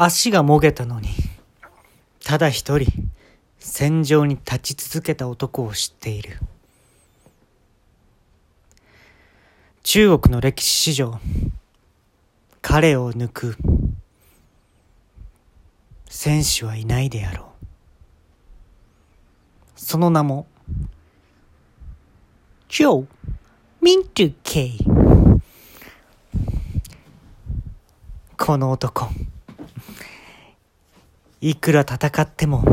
足がもげたのに、ただ一人、戦場に立ち続けた男を知っている。中国の歴史史上、彼を抜く戦士はいないであろう。その名も、ジョー・ミント・ケイ。この男、いくら戦っても、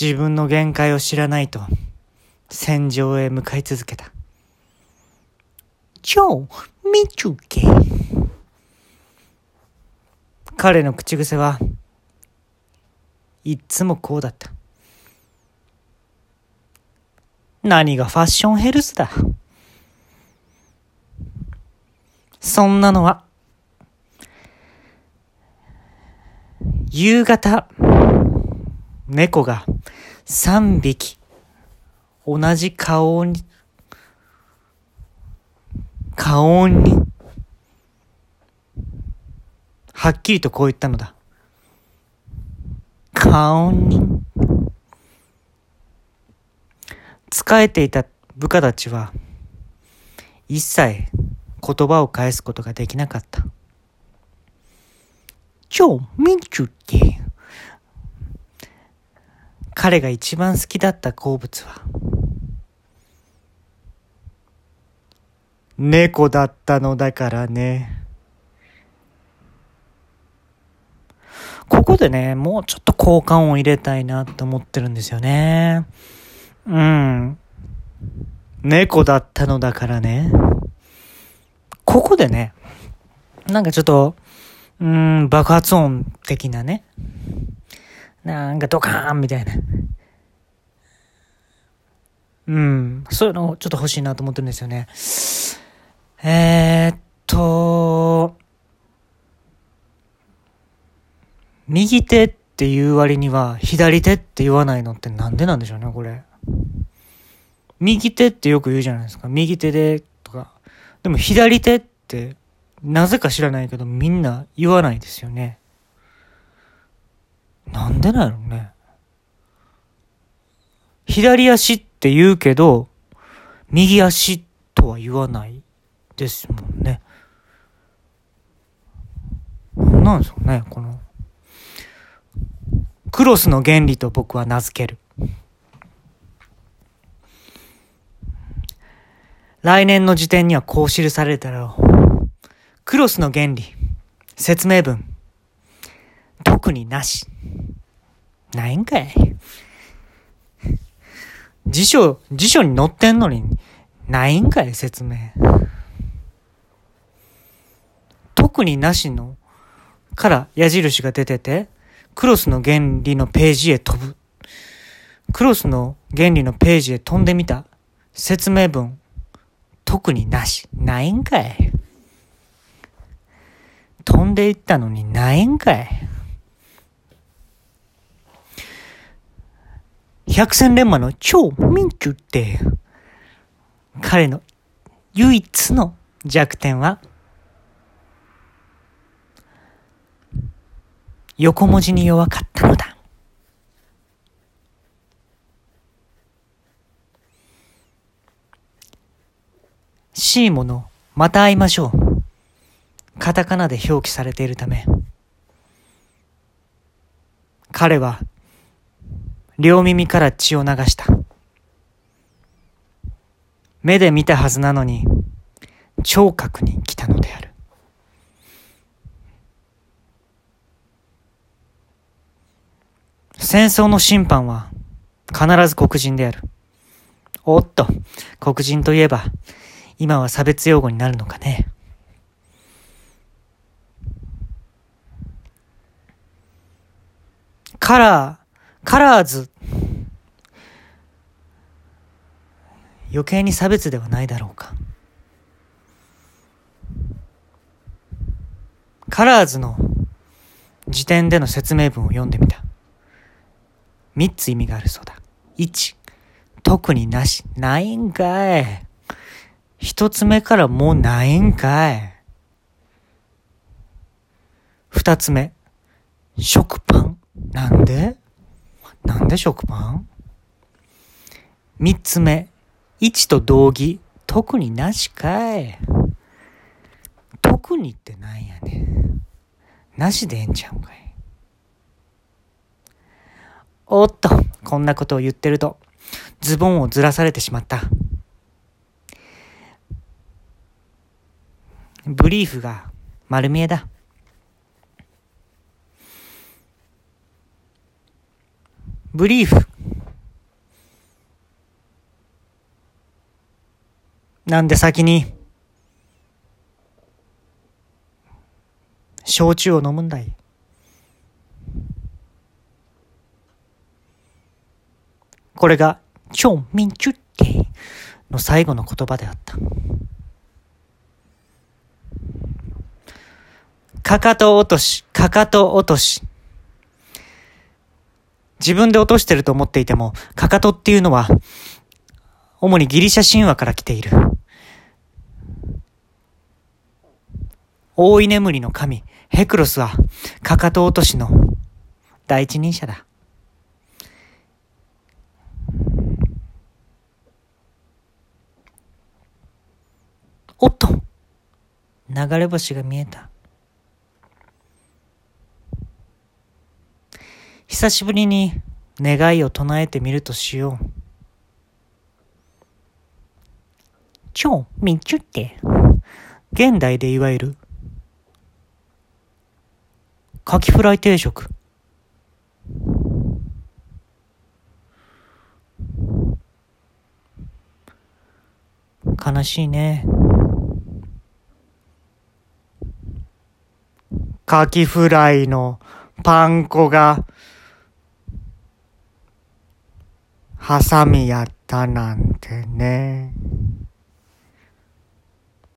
自分の限界を知らないと、戦場へ向かい続けた。ジョー・ミントゥ・ケイ。彼の口癖は、いっつもこうだった。何がファッションヘルスだ。そんなのは、夕方、猫が3匹、同じ顔に、顔に、はっきりとこう言ったのだ。顔に。仕えていた部下たちは、一切言葉を返すことができなかった。超ミンチュって、彼が一番好きだった好物は、猫だったのだからね。ここでね、もうちょっと交換を入れたいなって思ってるんですよね。うん。猫だったのだからね。ここでね、なんかちょっと、うん、爆発音的なね。なんかドカーンみたいな。うん、そういうのをちょっと欲しいなと思ってるんですよね。えー、っと、右手っていう割には左手って言わないのってなんでなんでしょうね、これ。右手ってよく言うじゃないですか。右手でとか。でも左手ってなぜか知らないけどみんな言わないですよね。なんでなのね。左足って言うけど、右足とは言わないですもんね。なんですかね、この。クロスの原理と僕は名付ける。来年の時点にはこう記されたろう。クロスの原理。説明文。特になし。ないんかい。辞書、辞書に載ってんのに、ないんかい、説明。特になしの、から矢印が出てて、クロスの原理のページへ飛ぶ。クロスの原理のページへ飛んでみた。説明文。特になし。ないんかい。飛んでいったのにないんかい。百戦錬磨の超民主って、彼の唯一の弱点は、横文字に弱かったのだ。しいもの、また会いましょう。カタカナで表記されているため、彼は、両耳から血を流した。目で見たはずなのに、聴覚に来たのである。戦争の審判は必ず黒人である。おっと、黒人といえば、今は差別用語になるのかね。カラー、カラーズ。余計に差別ではないだろうか。カラーズの時点での説明文を読んでみた。三つ意味があるそうだ。一、特になし、ないんかい。一つ目からもうないんかい。二つ目、食パン。なんで？なんで食パン？三つ目、一と同義。特になしかい。特にってなんやねん。なしでええんちゃうんかい。おっと、こんなことを言ってると、ズボンをずらされてしまった。ブリーフが丸見えだ。ブリーフ。なんで先に、焼酎を飲むんだい。これが、チョンミンチュッテの最後の言葉であった。かかと落とし、かかと落とし。自分で落としてると思っていても、かかとっていうのは、主にギリシャ神話から来ている。大い眠りの神、ヘクロスは、かかと落としの第一人者だ。おっと流れ星が見えた。久しぶりに願いを唱えてみるとしよう。超みちゅって、現代でいわゆる、カキフライ定食。悲しいね。カキフライのパン粉がハサミやったなんてね。